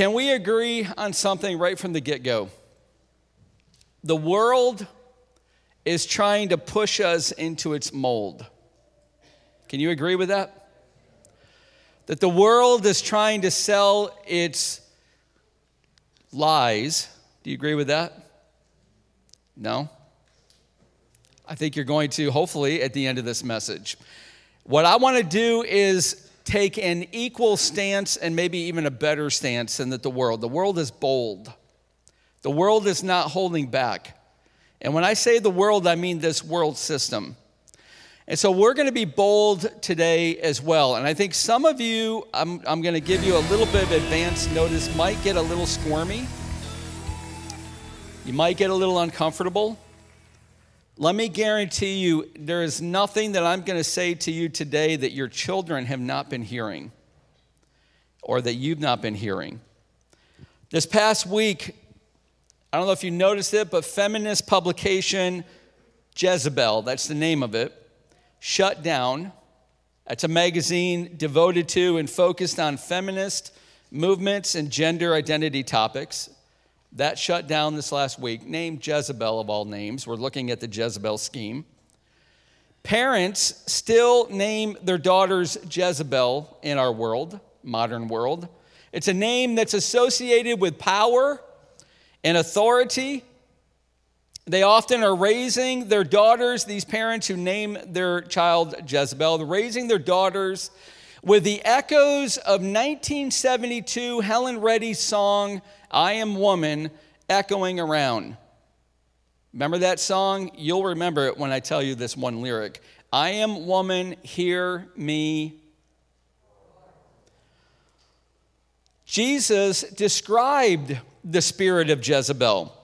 Can we agree on something right from the get go? The world is trying to push us into its mold. Can you agree with that? That the world is trying to sell its lies. Do you agree with that? No? I think you're going to, hopefully, at the end of this message. What I want to do is take an equal stance and maybe even a better stance than that the world. The world is bold. The world is not holding back. And when I say the world, I mean this world system. And so we're going to be bold today as well. And I think some of you, I'm, I'm going to give you a little bit of advance notice, might get a little squirmy. You might get a little uncomfortable. Let me guarantee you, there is nothing that I'm going to say to you today that your children have not been hearing or that you've not been hearing. This past week, I don't know if you noticed it, but feminist publication Jezebel, that's the name of it, shut down. It's a magazine devoted to and focused on feminist movements and gender identity topics. That shut down this last week, named Jezebel of all names. We're looking at the Jezebel scheme. Parents still name their daughters Jezebel in our world, modern world. It's a name that's associated with power and authority. They often are raising their daughters, these parents who name their child Jezebel, raising their daughters with the echoes of 1972 Helen Reddy's song, I Am Woman, echoing around. Remember that song? You'll remember it when I tell you this one lyric I am woman, hear me. Jesus described the spirit of Jezebel.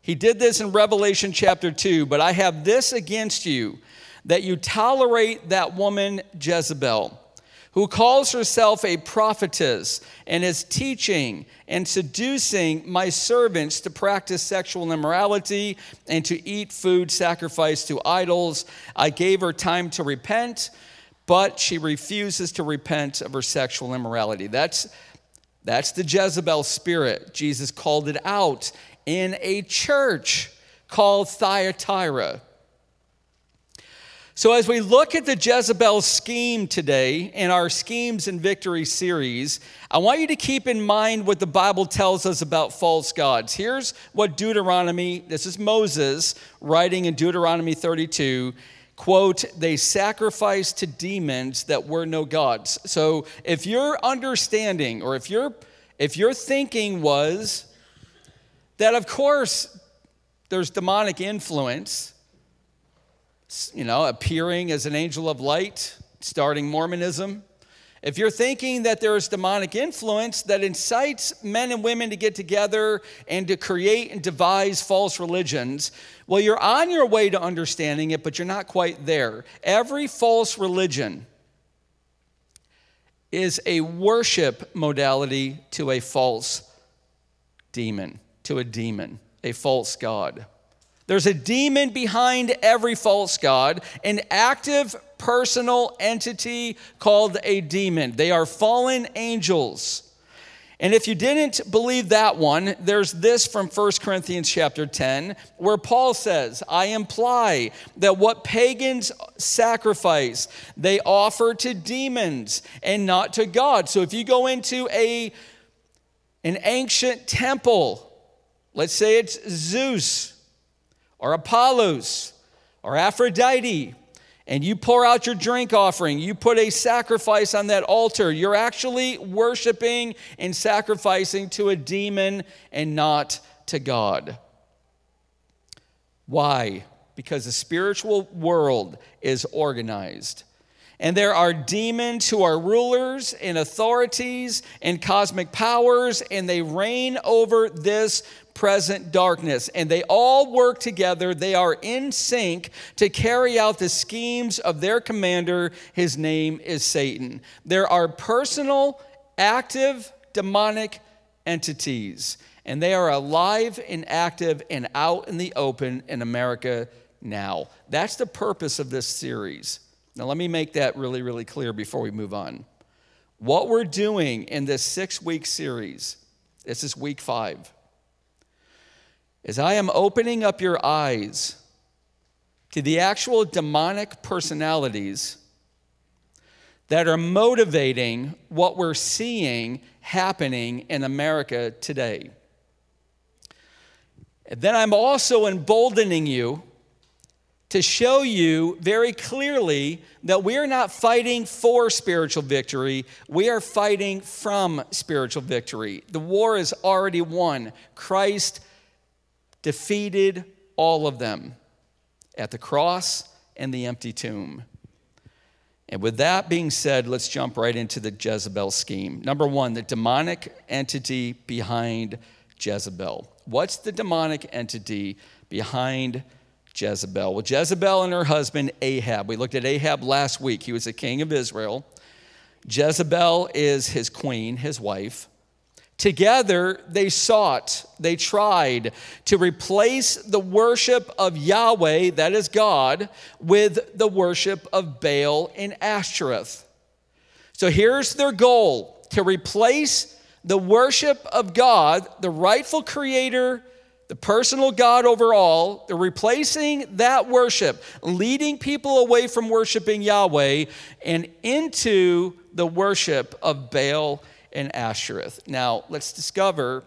He did this in Revelation chapter 2, but I have this against you that you tolerate that woman Jezebel who calls herself a prophetess and is teaching and seducing my servants to practice sexual immorality and to eat food sacrificed to idols. I gave her time to repent, but she refuses to repent of her sexual immorality. That's, that's the Jezebel spirit. Jesus called it out in a church called Thyatira. So, as we look at the Jezebel scheme today in our Schemes and Victory series, I want you to keep in mind what the Bible tells us about false gods. Here's what Deuteronomy, this is Moses writing in Deuteronomy 32 quote, they sacrificed to demons that were no gods. So, if your understanding or if your if your thinking was that, of course, there's demonic influence you know, appearing as an angel of light, starting Mormonism. If you're thinking that there is demonic influence that incites men and women to get together and to create and devise false religions, well, you're on your way to understanding it, but you're not quite there. Every false religion is a worship modality to a false demon, to a demon, a false god. There's a demon behind every false God, an active personal entity called a demon. They are fallen angels. And if you didn't believe that one, there's this from 1 Corinthians chapter 10, where Paul says, I imply that what pagans sacrifice, they offer to demons and not to God. So if you go into a, an ancient temple, let's say it's Zeus, or Apollos or Aphrodite, and you pour out your drink offering, you put a sacrifice on that altar, you're actually worshiping and sacrificing to a demon and not to God. Why? Because the spiritual world is organized. And there are demons who are rulers and authorities and cosmic powers, and they reign over this present darkness. And they all work together. They are in sync to carry out the schemes of their commander. His name is Satan. There are personal, active, demonic entities, and they are alive and active and out in the open in America now. That's the purpose of this series. Now, let me make that really, really clear before we move on. What we're doing in this six week series This is week five. As I am opening up your eyes to the actual demonic personalities that are motivating what we're seeing happening in America today. And then I'm also emboldening you to show you very clearly that we are not fighting for spiritual victory, we are fighting from spiritual victory. The war is already won. Christ defeated all of them at the cross and the empty tomb. And with that being said, let's jump right into the Jezebel scheme. Number one, the demonic entity behind Jezebel. What's the demonic entity behind Jezebel? Well, Jezebel and her husband Ahab. We looked at Ahab last week. He was a king of Israel. Jezebel is his queen, his wife. Together, they sought, they tried to replace the worship of Yahweh, that is God, with the worship of Baal and Ashtoreth. So here's their goal to replace the worship of God, the rightful creator, the personal God over all, they're replacing that worship, leading people away from worshiping Yahweh and into the worship of Baal and Ashtoreth. Now, let's discover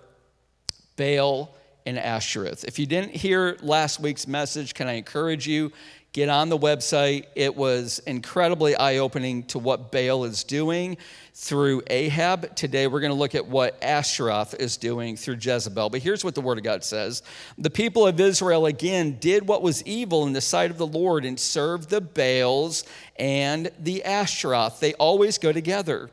Baal and Ashtoreth. If you didn't hear last week's message, can I encourage you? Get on the website. It was incredibly eye opening to what Baal is doing through Ahab. Today, we're going to look at what Ashtaroth is doing through Jezebel. But here's what the Word of God says The people of Israel again did what was evil in the sight of the Lord and served the Baals and the Ashtaroth. They always go together.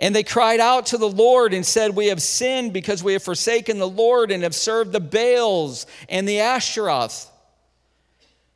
And they cried out to the Lord and said, We have sinned because we have forsaken the Lord and have served the Baals and the Ashtaroth.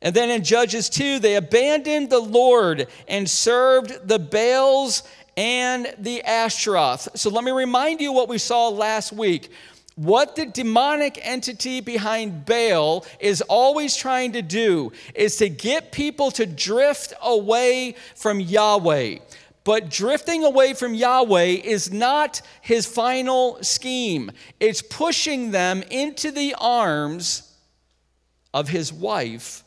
And then in Judges 2, they abandoned the Lord and served the Baals and the Ashtaroth. So let me remind you what we saw last week. What the demonic entity behind Baal is always trying to do is to get people to drift away from Yahweh. But drifting away from Yahweh is not his final scheme. It's pushing them into the arms of his wife,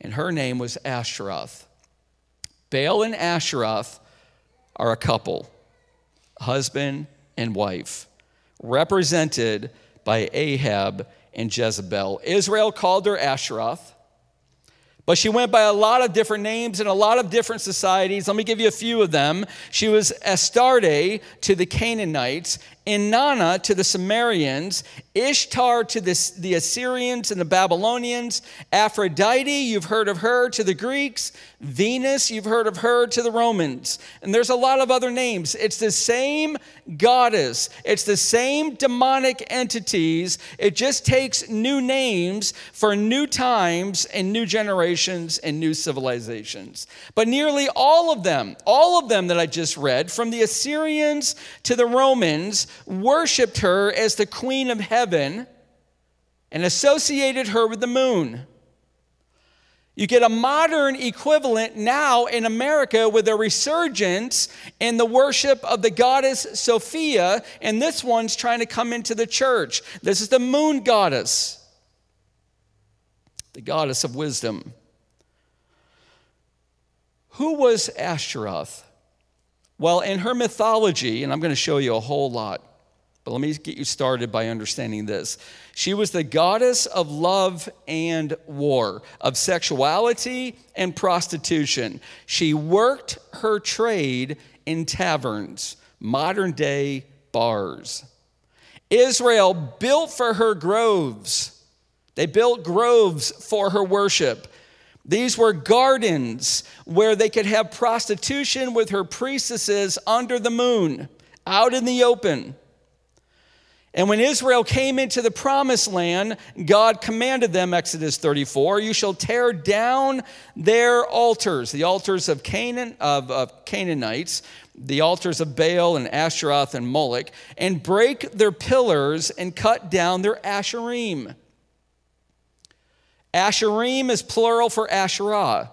and her name was Ashtaroth. Baal and Ashtaroth are a couple, husband and wife, represented by Ahab and Jezebel. Israel called her Ashtaroth. But she went by a lot of different names in a lot of different societies. Let me give you a few of them. She was Astarte to the Canaanites, Inanna to the Sumerians, Ishtar to the, the Assyrians and the Babylonians, Aphrodite, you've heard of her, to the Greeks, Venus, you've heard of her, to the Romans. And there's a lot of other names. It's the same goddess, it's the same demonic entities. It just takes new names for new times and new generations and new civilizations. But nearly all of them, all of them that I just read, from the Assyrians to the Romans, worshiped her as the queen of heaven and associated her with the moon. You get a modern equivalent now in America with a resurgence in the worship of the goddess Sophia, and this one's trying to come into the church. This is the moon goddess, the goddess of wisdom. Who was Ashtaroth? Well, in her mythology, and I'm going to show you a whole lot, but let me get you started by understanding this. She was the goddess of love and war, of sexuality and prostitution. She worked her trade in taverns, modern day bars. Israel built for her groves. They built groves for her worship. These were gardens where they could have prostitution with her priestesses under the moon, out in the open. And when Israel came into the promised land, God commanded them, Exodus 34, you shall tear down their altars, the altars of Canaan, of, of Canaanites, the altars of Baal and Ashtaroth and Moloch, and break their pillars and cut down their Asherim. Asherim is plural for Asherah.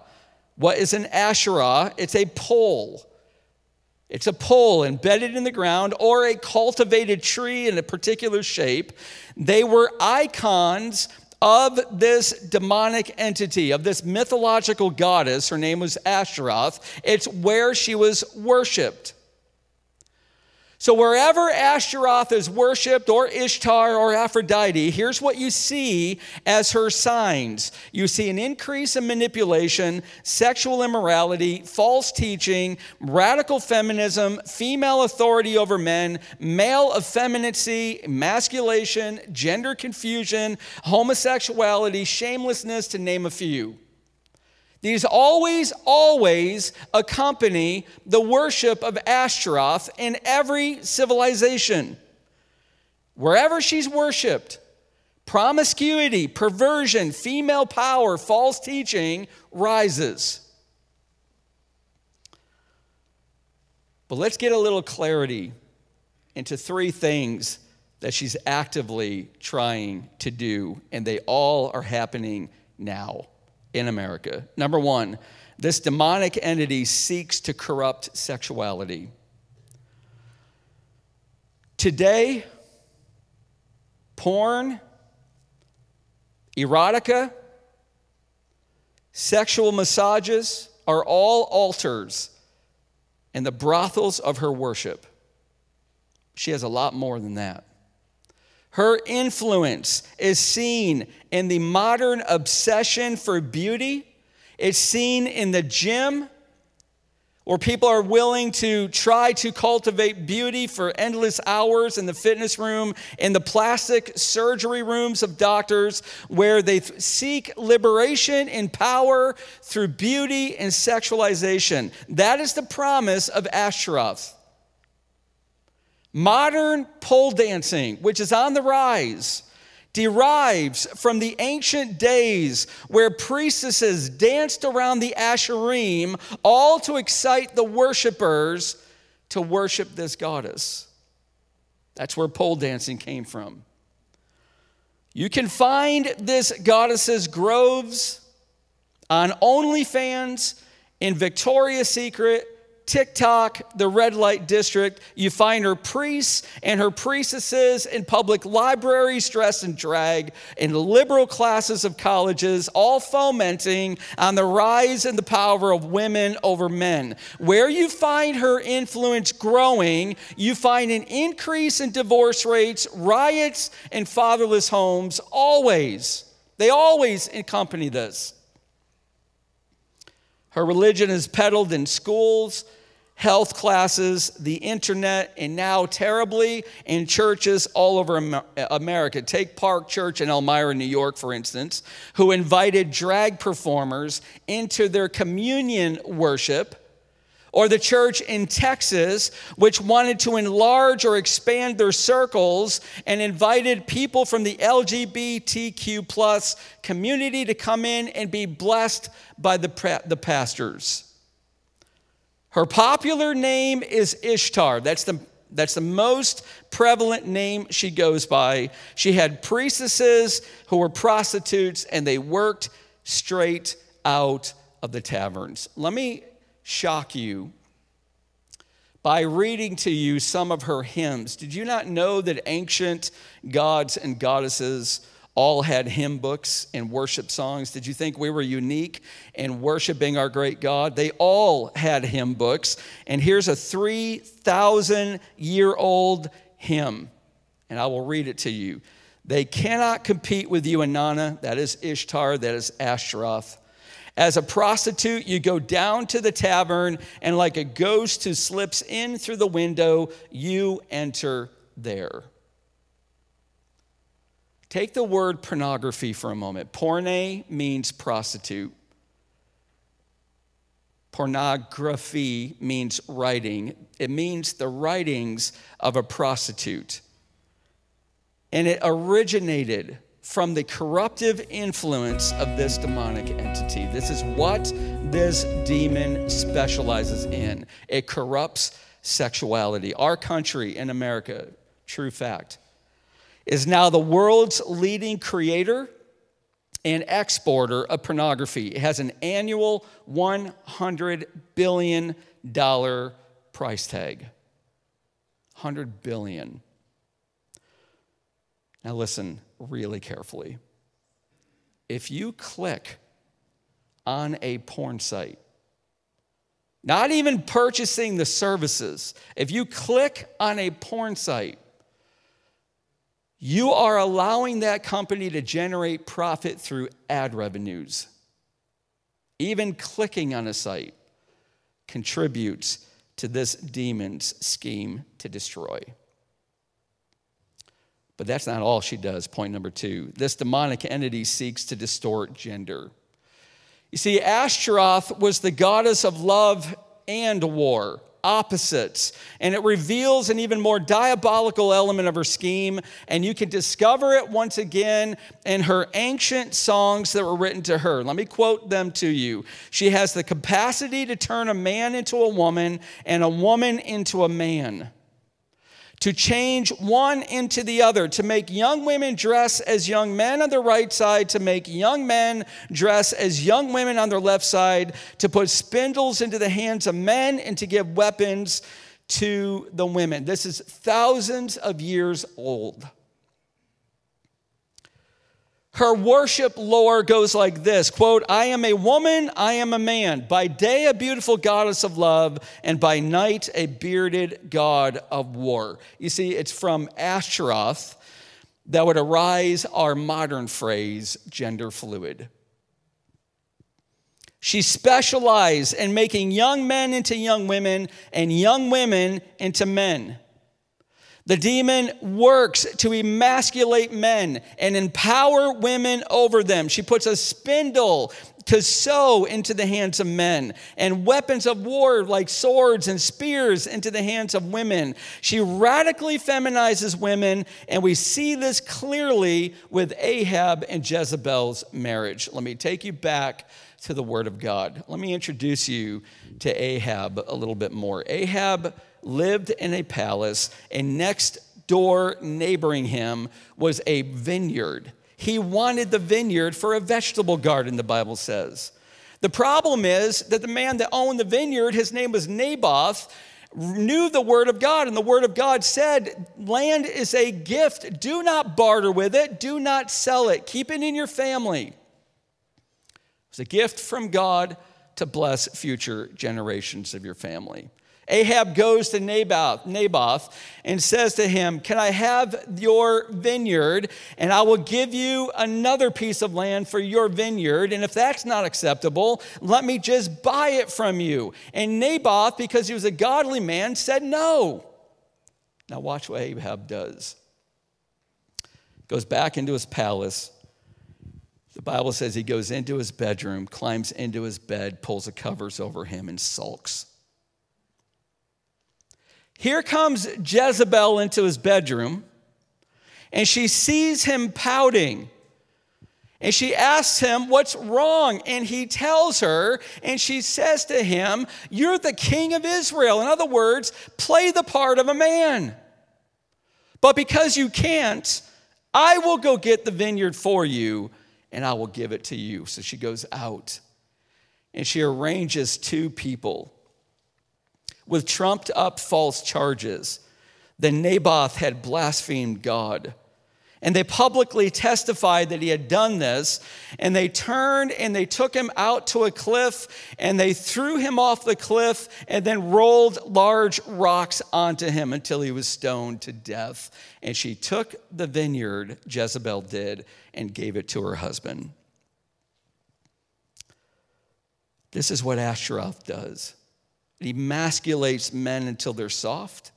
What is an Asherah? It's a pole. It's a pole embedded in the ground or a cultivated tree in a particular shape. They were icons of this demonic entity, of this mythological goddess. Her name was Ashtaroth. It's where she was worshiped. So, wherever Ashtaroth is worshiped, or Ishtar, or Aphrodite, here's what you see as her signs you see an increase in manipulation, sexual immorality, false teaching, radical feminism, female authority over men, male effeminacy, emasculation, gender confusion, homosexuality, shamelessness, to name a few. These always, always accompany the worship of Ashtaroth in every civilization. Wherever she's worshiped, promiscuity, perversion, female power, false teaching rises. But let's get a little clarity into three things that she's actively trying to do, and they all are happening now in America. Number one, this demonic entity seeks to corrupt sexuality. Today, porn, erotica, sexual massages are all altars and the brothels of her worship. She has a lot more than that. Her influence is seen in the modern obsession for beauty. It's seen in the gym, where people are willing to try to cultivate beauty for endless hours in the fitness room, in the plastic surgery rooms of doctors, where they seek liberation and power through beauty and sexualization. That is the promise of Ashtaroth. Modern pole dancing, which is on the rise, derives from the ancient days where priestesses danced around the Asherim, all to excite the worshipers to worship this goddess. That's where pole dancing came from. You can find this goddess's groves on OnlyFans, in Victoria's Secret, TikTok, the red light district. You find her priests and her priestesses in public libraries dressed in drag, in liberal classes of colleges, all fomenting on the rise and the power of women over men. Where you find her influence growing, you find an increase in divorce rates, riots, and fatherless homes, always. They always accompany this. Her religion is peddled in schools health classes, the internet, and now terribly in churches all over America. Take Park Church in Elmira, New York, for instance, who invited drag performers into their communion worship. Or the church in Texas, which wanted to enlarge or expand their circles and invited people from the LGBTQ plus community to come in and be blessed by the, the pastors. Her popular name is Ishtar. That's the, that's the most prevalent name she goes by. She had priestesses who were prostitutes, and they worked straight out of the taverns. Let me shock you by reading to you some of her hymns. Did you not know that ancient gods and goddesses all had hymn books and worship songs. Did you think we were unique in worshiping our great God? They all had hymn books. And here's a 3,000 year old hymn, and I will read it to you. They cannot compete with you, Inanna. That is Ishtar, that is Ashtaroth. As a prostitute, you go down to the tavern, and like a ghost who slips in through the window, you enter there. Take the word pornography for a moment. Porne means prostitute. Pornography means writing. It means the writings of a prostitute. And it originated from the corruptive influence of this demonic entity. This is what this demon specializes in. It corrupts sexuality. Our country in America, true fact, is now the world's leading creator and exporter of pornography. It has an annual $100 billion price tag 100 billion. Now, listen really carefully. If you click on a porn site, not even purchasing the services, if you click on a porn site, you are allowing that company to generate profit through ad revenues. Even clicking on a site contributes to this demon's scheme to destroy. But that's not all she does. Point number two this demonic entity seeks to distort gender. You see, Ashtaroth was the goddess of love and war opposites. And it reveals an even more diabolical element of her scheme. And you can discover it once again in her ancient songs that were written to her. Let me quote them to you. She has the capacity to turn a man into a woman and a woman into a man to change one into the other, to make young women dress as young men on the right side, to make young men dress as young women on their left side, to put spindles into the hands of men, and to give weapons to the women. This is thousands of years old. Her worship lore goes like this quote, I am a woman, I am a man, by day a beautiful goddess of love, and by night a bearded god of war. You see, it's from Ashtaroth that would arise our modern phrase, gender fluid. She specialized in making young men into young women and young women into men. The demon works to emasculate men and empower women over them. She puts a spindle to sow into the hands of men and weapons of war like swords and spears into the hands of women. She radically feminizes women, and we see this clearly with Ahab and Jezebel's marriage. Let me take you back to the Word of God. Let me introduce you to Ahab a little bit more. Ahab lived in a palace, and next door, neighboring him, was a vineyard. He wanted the vineyard for a vegetable garden, the Bible says. The problem is that the man that owned the vineyard, his name was Naboth, knew the word of God, and the word of God said, Land is a gift. Do not barter with it, do not sell it, keep it in your family. It's a gift from God to bless future generations of your family. Ahab goes to Naboth, Naboth and says to him, Can I have your vineyard? And I will give you another piece of land for your vineyard. And if that's not acceptable, let me just buy it from you. And Naboth, because he was a godly man, said no. Now, watch what Ahab does. Goes back into his palace. The Bible says he goes into his bedroom, climbs into his bed, pulls the covers over him, and sulks. Here comes Jezebel into his bedroom, and she sees him pouting. And she asks him, What's wrong? And he tells her, and she says to him, You're the king of Israel. In other words, play the part of a man. But because you can't, I will go get the vineyard for you and I will give it to you. So she goes out and she arranges two people with trumped up false charges. Then Naboth had blasphemed God. And they publicly testified that he had done this. And they turned and they took him out to a cliff and they threw him off the cliff and then rolled large rocks onto him until he was stoned to death. And she took the vineyard, Jezebel did, and gave it to her husband. This is what Ashtaroth does. It emasculates men until they're soft,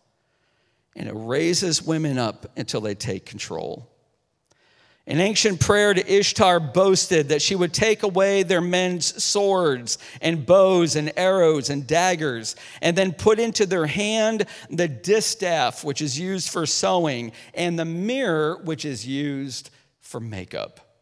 and it raises women up until they take control. An ancient prayer to Ishtar boasted that she would take away their men's swords and bows and arrows and daggers, and then put into their hand the distaff, which is used for sewing, and the mirror, which is used for makeup.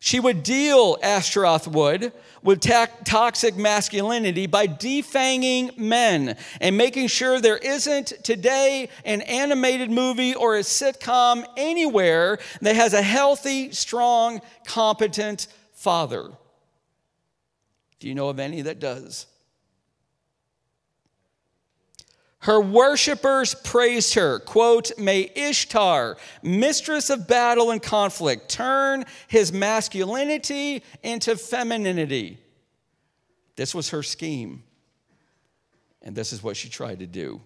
She would deal, Ashtaroth would, with ta- toxic masculinity by defanging men and making sure there isn't today an animated movie or a sitcom anywhere that has a healthy, strong, competent father. Do you know of any that does? Her worshippers praised her. Quote, May Ishtar, mistress of battle and conflict, turn his masculinity into femininity. This was her scheme. And this is what she tried to do.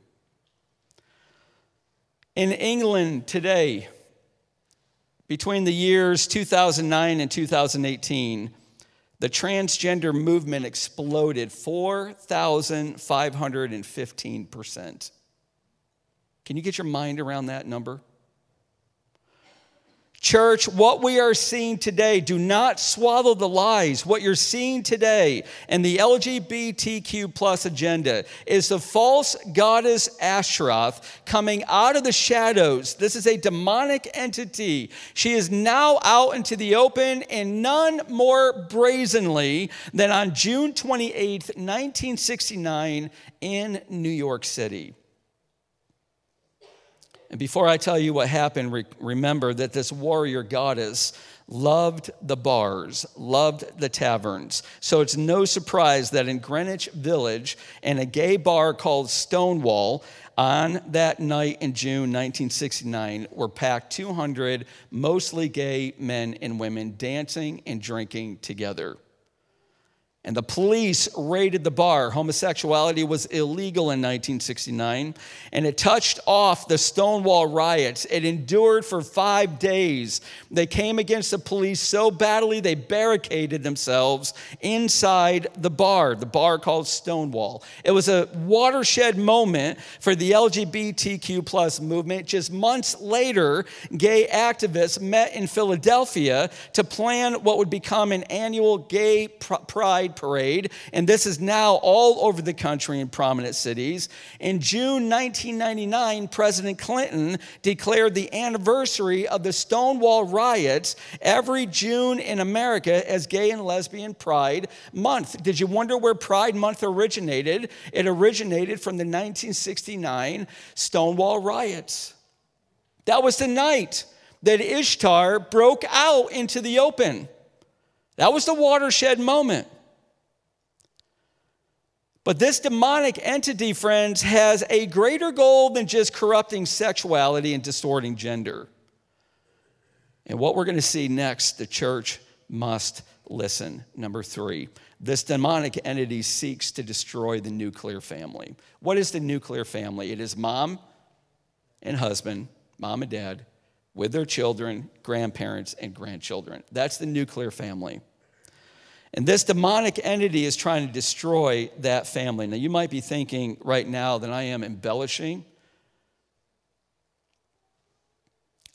In England today, between the years 2009 and 2018, the transgender movement exploded 4,515%. Can you get your mind around that number? Church, what we are seeing today, do not swallow the lies. What you're seeing today and the LGBTQ plus agenda is the false goddess Ashtaroth coming out of the shadows. This is a demonic entity. She is now out into the open and none more brazenly than on June 28, 1969 in New York City. And before I tell you what happened, re- remember that this warrior goddess loved the bars, loved the taverns. So it's no surprise that in Greenwich Village, in a gay bar called Stonewall, on that night in June 1969 were packed 200 mostly gay men and women dancing and drinking together. And the police raided the bar. Homosexuality was illegal in 1969, and it touched off the Stonewall riots. It endured for five days. They came against the police so badly they barricaded themselves inside the bar, the bar called Stonewall. It was a watershed moment for the LGBTQ plus movement. Just months later, gay activists met in Philadelphia to plan what would become an annual gay pride Pride Parade, and this is now all over the country in prominent cities. In June 1999, President Clinton declared the anniversary of the Stonewall riots every June in America as Gay and Lesbian Pride Month. Did you wonder where Pride Month originated? It originated from the 1969 Stonewall riots. That was the night that Ishtar broke out into the open. That was the watershed moment. But this demonic entity, friends, has a greater goal than just corrupting sexuality and distorting gender. And what we're going to see next, the church must listen. Number three, this demonic entity seeks to destroy the nuclear family. What is the nuclear family? It is mom and husband, mom and dad, with their children, grandparents, and grandchildren. That's the nuclear family. And this demonic entity is trying to destroy that family. Now, you might be thinking right now that I am embellishing.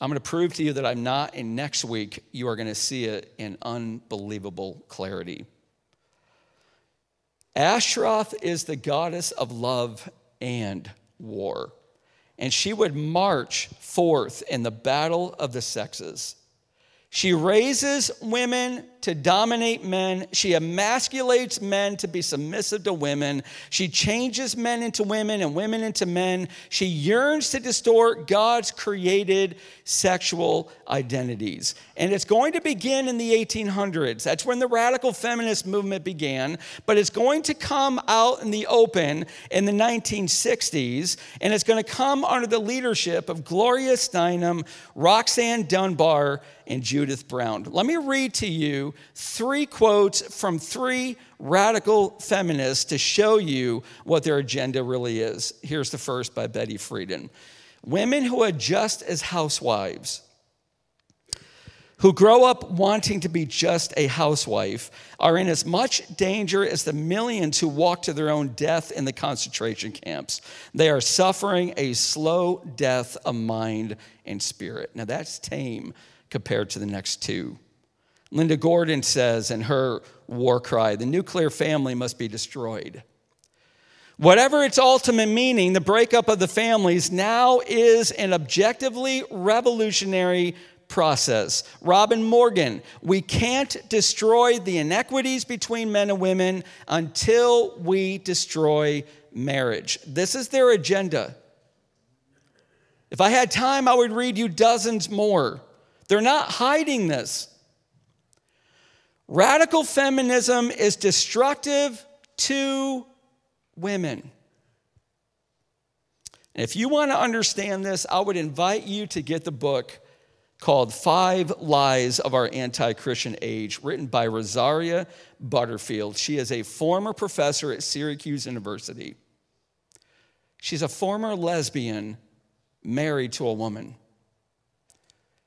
I'm going to prove to you that I'm not, and next week you are going to see it in unbelievable clarity. Ashtaroth is the goddess of love and war, and she would march forth in the battle of the sexes. She raises women to dominate men. She emasculates men to be submissive to women. She changes men into women and women into men. She yearns to distort God's created sexual identities. And it's going to begin in the 1800s. That's when the radical feminist movement began. But it's going to come out in the open in the 1960s. And it's going to come under the leadership of Gloria Steinem, Roxanne Dunbar, and Judith Brown. Let me read to you three quotes from three radical feminists to show you what their agenda really is. Here's the first by Betty Friedan Women who are just as housewives who grow up wanting to be just a housewife are in as much danger as the millions who walk to their own death in the concentration camps. They are suffering a slow death of mind and spirit. Now, that's tame compared to the next two. Linda Gordon says in her war cry the nuclear family must be destroyed. Whatever its ultimate meaning, the breakup of the families now is an objectively revolutionary process. Robin Morgan, we can't destroy the inequities between men and women until we destroy marriage. This is their agenda. If I had time, I would read you dozens more. They're not hiding this. Radical feminism is destructive to women. And if you want to understand this, I would invite you to get the book called Five Lies of Our Anti Christian Age, written by Rosaria Butterfield. She is a former professor at Syracuse University. She's a former lesbian married to a woman.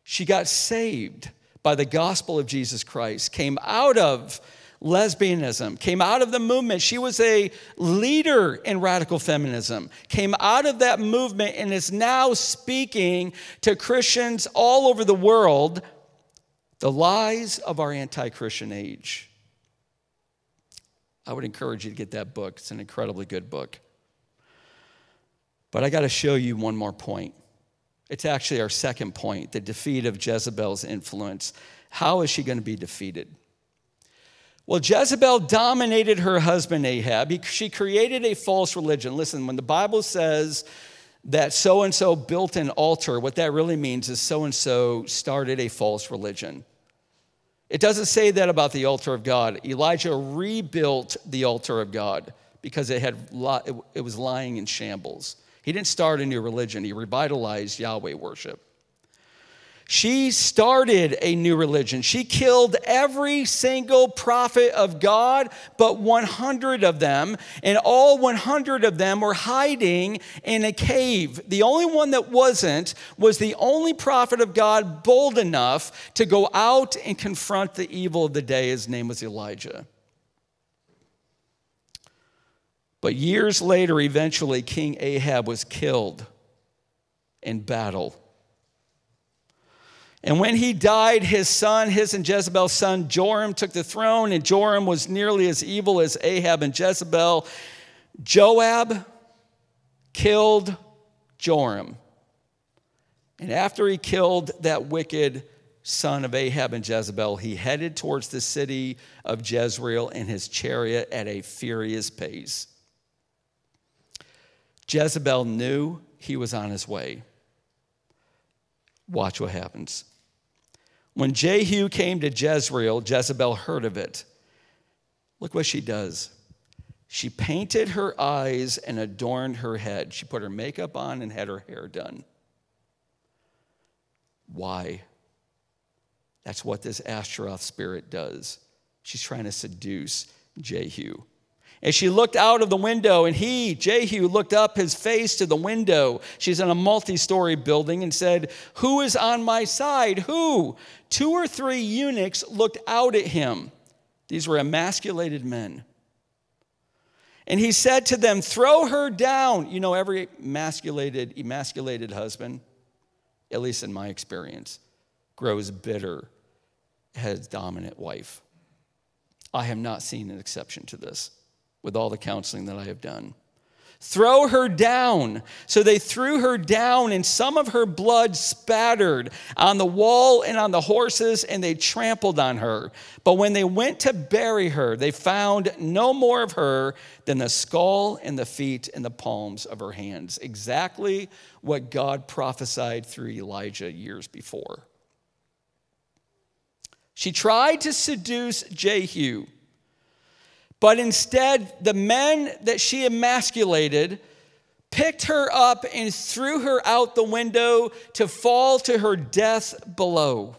She got saved by the gospel of Jesus Christ, came out of lesbianism, came out of the movement. She was a leader in radical feminism, came out of that movement, and is now speaking to Christians all over the world the lies of our anti Christian age. I would encourage you to get that book, it's an incredibly good book. But I got to show you one more point. It's actually our second point the defeat of Jezebel's influence. How is she going to be defeated? Well, Jezebel dominated her husband Ahab. She created a false religion. Listen, when the Bible says that so and so built an altar, what that really means is so and so started a false religion. It doesn't say that about the altar of God. Elijah rebuilt the altar of God because it, had, it was lying in shambles. He didn't start a new religion, he revitalized Yahweh worship. She started a new religion. She killed every single prophet of God, but 100 of them, and all 100 of them were hiding in a cave. The only one that wasn't was the only prophet of God bold enough to go out and confront the evil of the day. His name was Elijah. But years later, eventually, King Ahab was killed in battle. And when he died, his son, his and Jezebel's son, Joram, took the throne, and Joram was nearly as evil as Ahab and Jezebel. Joab killed Joram. And after he killed that wicked son of Ahab and Jezebel, he headed towards the city of Jezreel in his chariot at a furious pace. Jezebel knew he was on his way. Watch what happens. When Jehu came to Jezreel, Jezebel heard of it. Look what she does. She painted her eyes and adorned her head. She put her makeup on and had her hair done. Why? That's what this Ashtaroth spirit does. She's trying to seduce Jehu. And she looked out of the window, and he, Jehu, looked up his face to the window. She's in a multi story building and said, Who is on my side? Who? Two or three eunuchs looked out at him. These were emasculated men. And he said to them, Throw her down. You know, every emasculated, emasculated husband, at least in my experience, grows bitter as dominant wife. I have not seen an exception to this with all the counseling that I have done. Throw her down. So they threw her down, and some of her blood spattered on the wall and on the horses, and they trampled on her. But when they went to bury her, they found no more of her than the skull and the feet and the palms of her hands. Exactly what God prophesied through Elijah years before. She tried to seduce Jehu but instead, the men that she emasculated picked her up and threw her out the window to fall to her death below.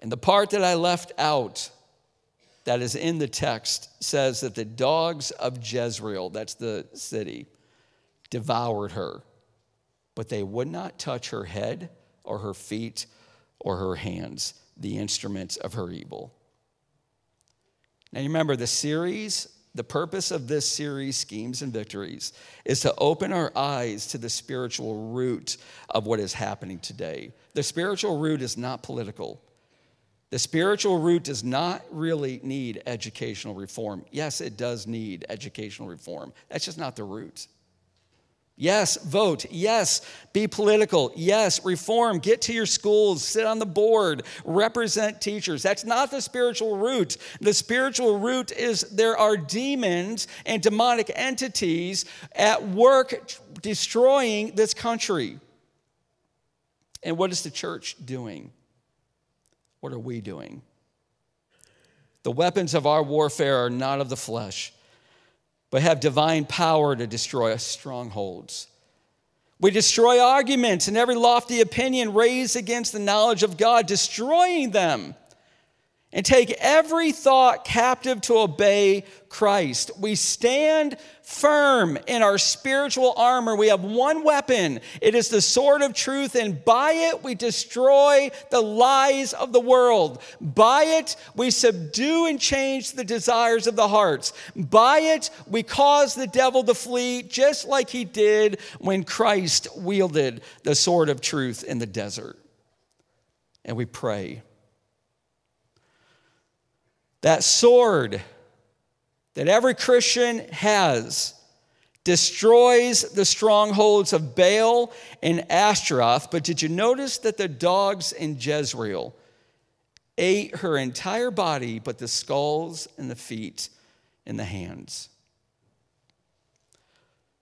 And the part that I left out that is in the text says that the dogs of Jezreel, that's the city, devoured her, but they would not touch her head or her feet or her hands the instruments of her evil. Now, you remember the series, the purpose of this series, Schemes and Victories, is to open our eyes to the spiritual root of what is happening today. The spiritual root is not political. The spiritual root does not really need educational reform. Yes, it does need educational reform. That's just not the root. Yes, vote. Yes, be political. Yes, reform. Get to your schools, sit on the board, represent teachers. That's not the spiritual root. The spiritual root is there are demons and demonic entities at work destroying this country. And what is the church doing? What are we doing? The weapons of our warfare are not of the flesh but have divine power to destroy strongholds. We destroy arguments and every lofty opinion raised against the knowledge of God, destroying them and take every thought captive to obey Christ. We stand firm in our spiritual armor. We have one weapon it is the sword of truth, and by it we destroy the lies of the world. By it we subdue and change the desires of the hearts. By it we cause the devil to flee, just like he did when Christ wielded the sword of truth in the desert. And we pray that sword that every Christian has destroys the strongholds of Baal and Ashtaroth. But did you notice that the dogs in Jezreel ate her entire body, but the skulls and the feet and the hands?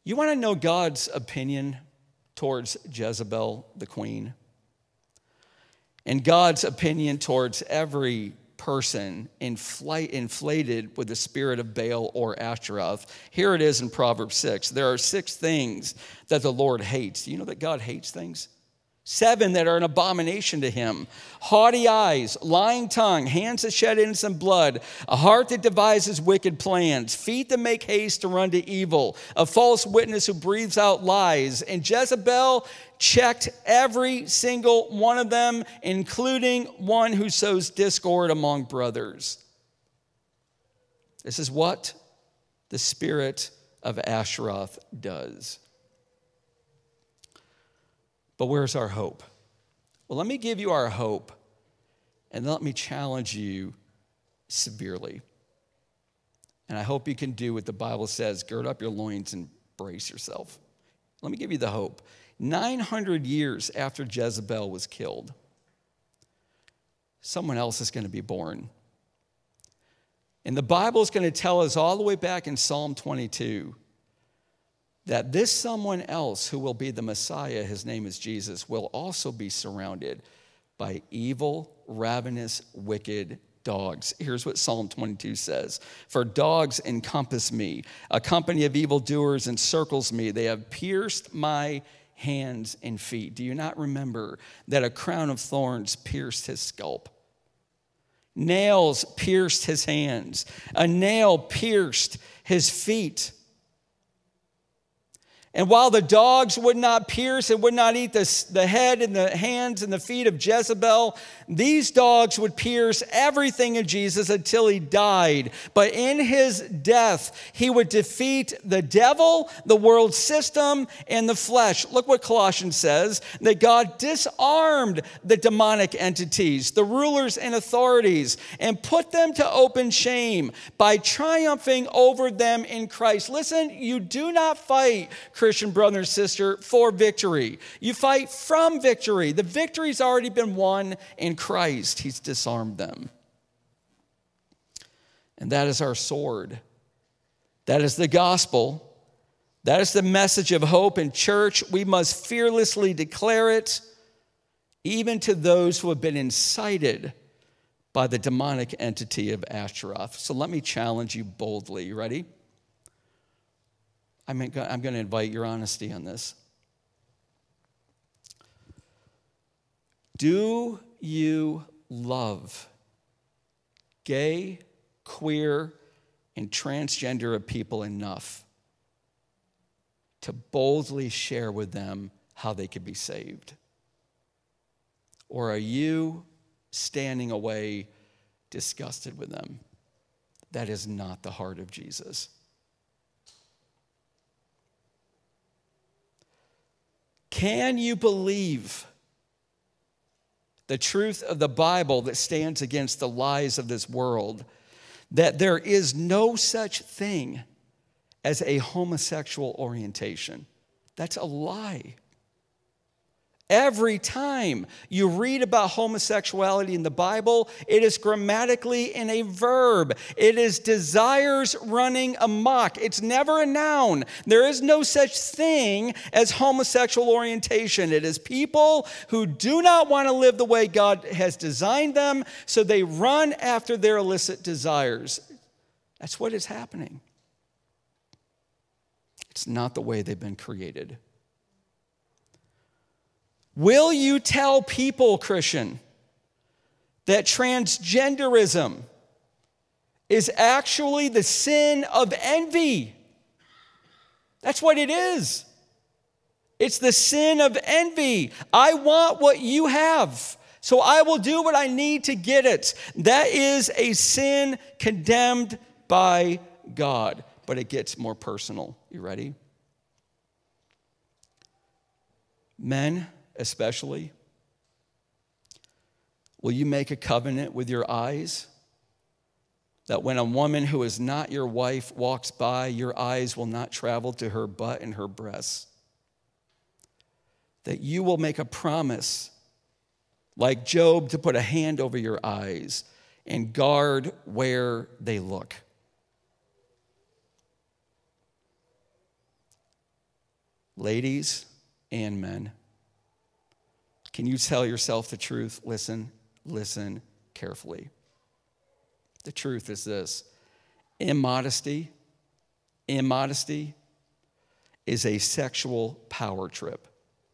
You want to know God's opinion towards Jezebel, the queen? And God's opinion towards every person inflate, inflated with the spirit of Baal or Ashtaroth. Here it is in Proverbs 6. There are six things that the Lord hates. Do you know that God hates things? Seven that are an abomination to him haughty eyes, lying tongue, hands that shed innocent blood, a heart that devises wicked plans, feet that make haste to run to evil, a false witness who breathes out lies. And Jezebel checked every single one of them, including one who sows discord among brothers. This is what the spirit of Asheroth does. But where's our hope? Well, let me give you our hope and let me challenge you severely. And I hope you can do what the Bible says gird up your loins and brace yourself. Let me give you the hope. 900 years after Jezebel was killed, someone else is going to be born. And the Bible is going to tell us all the way back in Psalm 22 that this someone else who will be the Messiah, his name is Jesus, will also be surrounded by evil, ravenous, wicked dogs. Here's what Psalm 22 says For dogs encompass me, a company of evildoers encircles me. They have pierced my hands and feet. Do you not remember that a crown of thorns pierced his scalp? Nails pierced his hands, a nail pierced his feet. And while the dogs would not pierce and would not eat the, the head and the hands and the feet of Jezebel, these dogs would pierce everything in Jesus until he died. But in his death, he would defeat the devil, the world system, and the flesh. Look what Colossians says that God disarmed the demonic entities, the rulers and authorities, and put them to open shame by triumphing over them in Christ. Listen, you do not fight Christian brother and sister, for victory. You fight from victory. The victory's already been won in Christ, He's disarmed them. And that is our sword. That is the gospel. That is the message of hope in church. We must fearlessly declare it, even to those who have been incited by the demonic entity of Ashtaroth. So let me challenge you boldly. You ready? I'm going to invite your honesty on this. Do you love gay, queer, and transgender people enough to boldly share with them how they could be saved? Or are you standing away disgusted with them? That is not the heart of Jesus. Can you believe the truth of the Bible that stands against the lies of this world? That there is no such thing as a homosexual orientation. That's a lie. Every time you read about homosexuality in the Bible, it is grammatically in a verb. It is desires running amok. It's never a noun. There is no such thing as homosexual orientation. It is people who do not want to live the way God has designed them, so they run after their illicit desires. That's what is happening. It's not the way they've been created. Will you tell people, Christian, that transgenderism is actually the sin of envy? That's what it is. It's the sin of envy. I want what you have, so I will do what I need to get it. That is a sin condemned by God, but it gets more personal. You ready? Men, especially, will you make a covenant with your eyes? That when a woman who is not your wife walks by, your eyes will not travel to her butt and her breasts. That you will make a promise, like Job, to put a hand over your eyes and guard where they look. Ladies and men, can you tell yourself the truth? Listen, listen carefully. The truth is this immodesty, immodesty is a sexual power trip.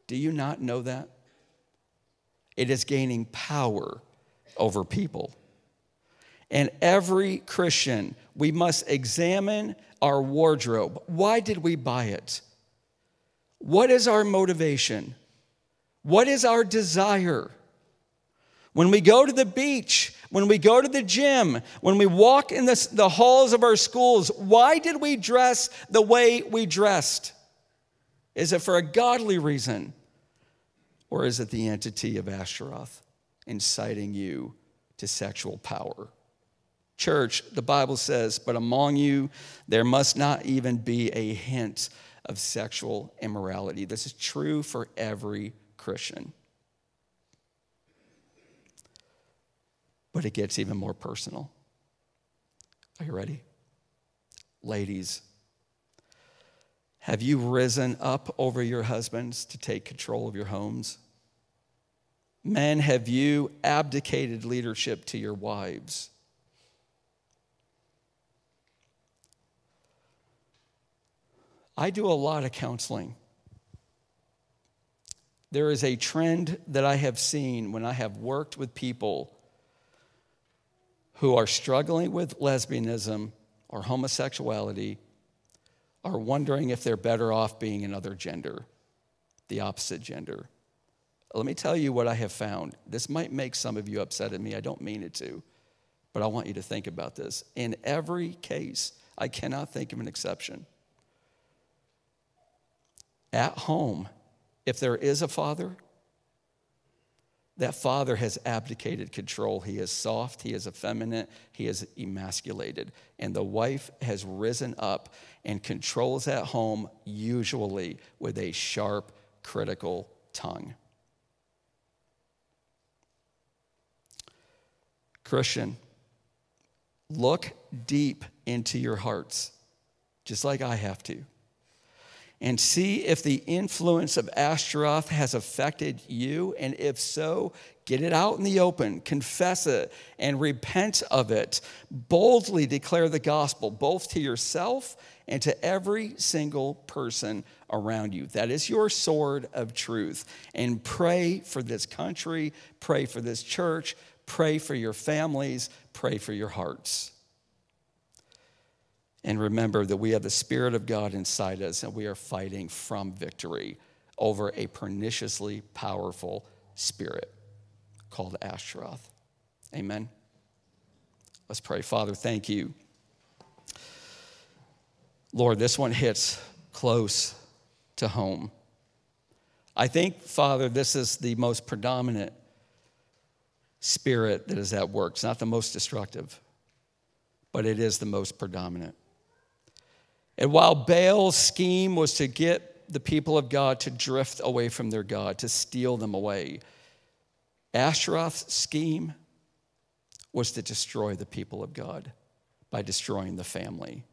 Do you not know that? It is gaining power over people. And every Christian, we must examine our wardrobe. Why did we buy it? What is our motivation? What is our desire? When we go to the beach, when we go to the gym, when we walk in the, the halls of our schools, why did we dress the way we dressed? Is it for a godly reason? Or is it the entity of Ashtaroth inciting you to sexual power? Church, the Bible says, but among you there must not even be a hint of sexual immorality. This is true for every Christian. But it gets even more personal. Are you ready? Ladies, have you risen up over your husbands to take control of your homes? Men, have you abdicated leadership to your wives? I do a lot of counseling. There is a trend that I have seen when I have worked with people who are struggling with lesbianism or homosexuality are wondering if they're better off being another gender, the opposite gender. Let me tell you what I have found. This might make some of you upset at me. I don't mean it to, but I want you to think about this. In every case, I cannot think of an exception at home, if there is a father, that father has abdicated control. He is soft, he is effeminate, he is emasculated. And the wife has risen up and controls at home, usually with a sharp, critical tongue. Christian, look deep into your hearts, just like I have to and see if the influence of Ashtaroth has affected you. And if so, get it out in the open, confess it, and repent of it. Boldly declare the gospel, both to yourself and to every single person around you. That is your sword of truth. And pray for this country, pray for this church, pray for your families, pray for your hearts. And remember that we have the Spirit of God inside us and we are fighting from victory over a perniciously powerful spirit called Ashtaroth. Amen. Let's pray. Father, thank you. Lord, this one hits close to home. I think, Father, this is the most predominant spirit that is at work. It's not the most destructive, but it is the most predominant. And while Baal's scheme was to get the people of God to drift away from their God, to steal them away, Ashtaroth's scheme was to destroy the people of God by destroying the family.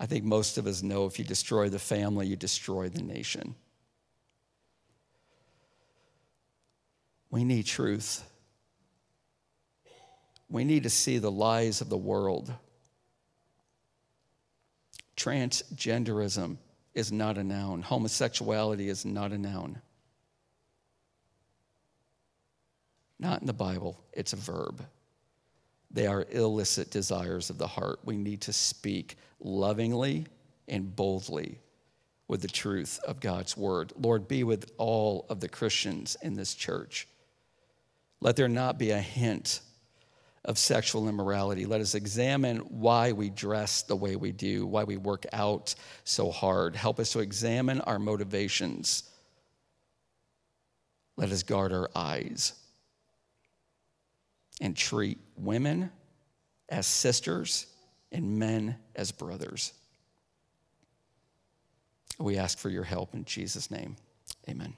I think most of us know if you destroy the family, you destroy the nation. We need truth. We need to see the lies of the world Transgenderism is not a noun, homosexuality is not a noun. Not in the Bible, it's a verb. They are illicit desires of the heart. We need to speak lovingly and boldly with the truth of God's word. Lord, be with all of the Christians in this church. Let there not be a hint of sexual immorality. Let us examine why we dress the way we do, why we work out so hard. Help us to examine our motivations. Let us guard our eyes and treat women as sisters and men as brothers. We ask for your help in Jesus' name. Amen.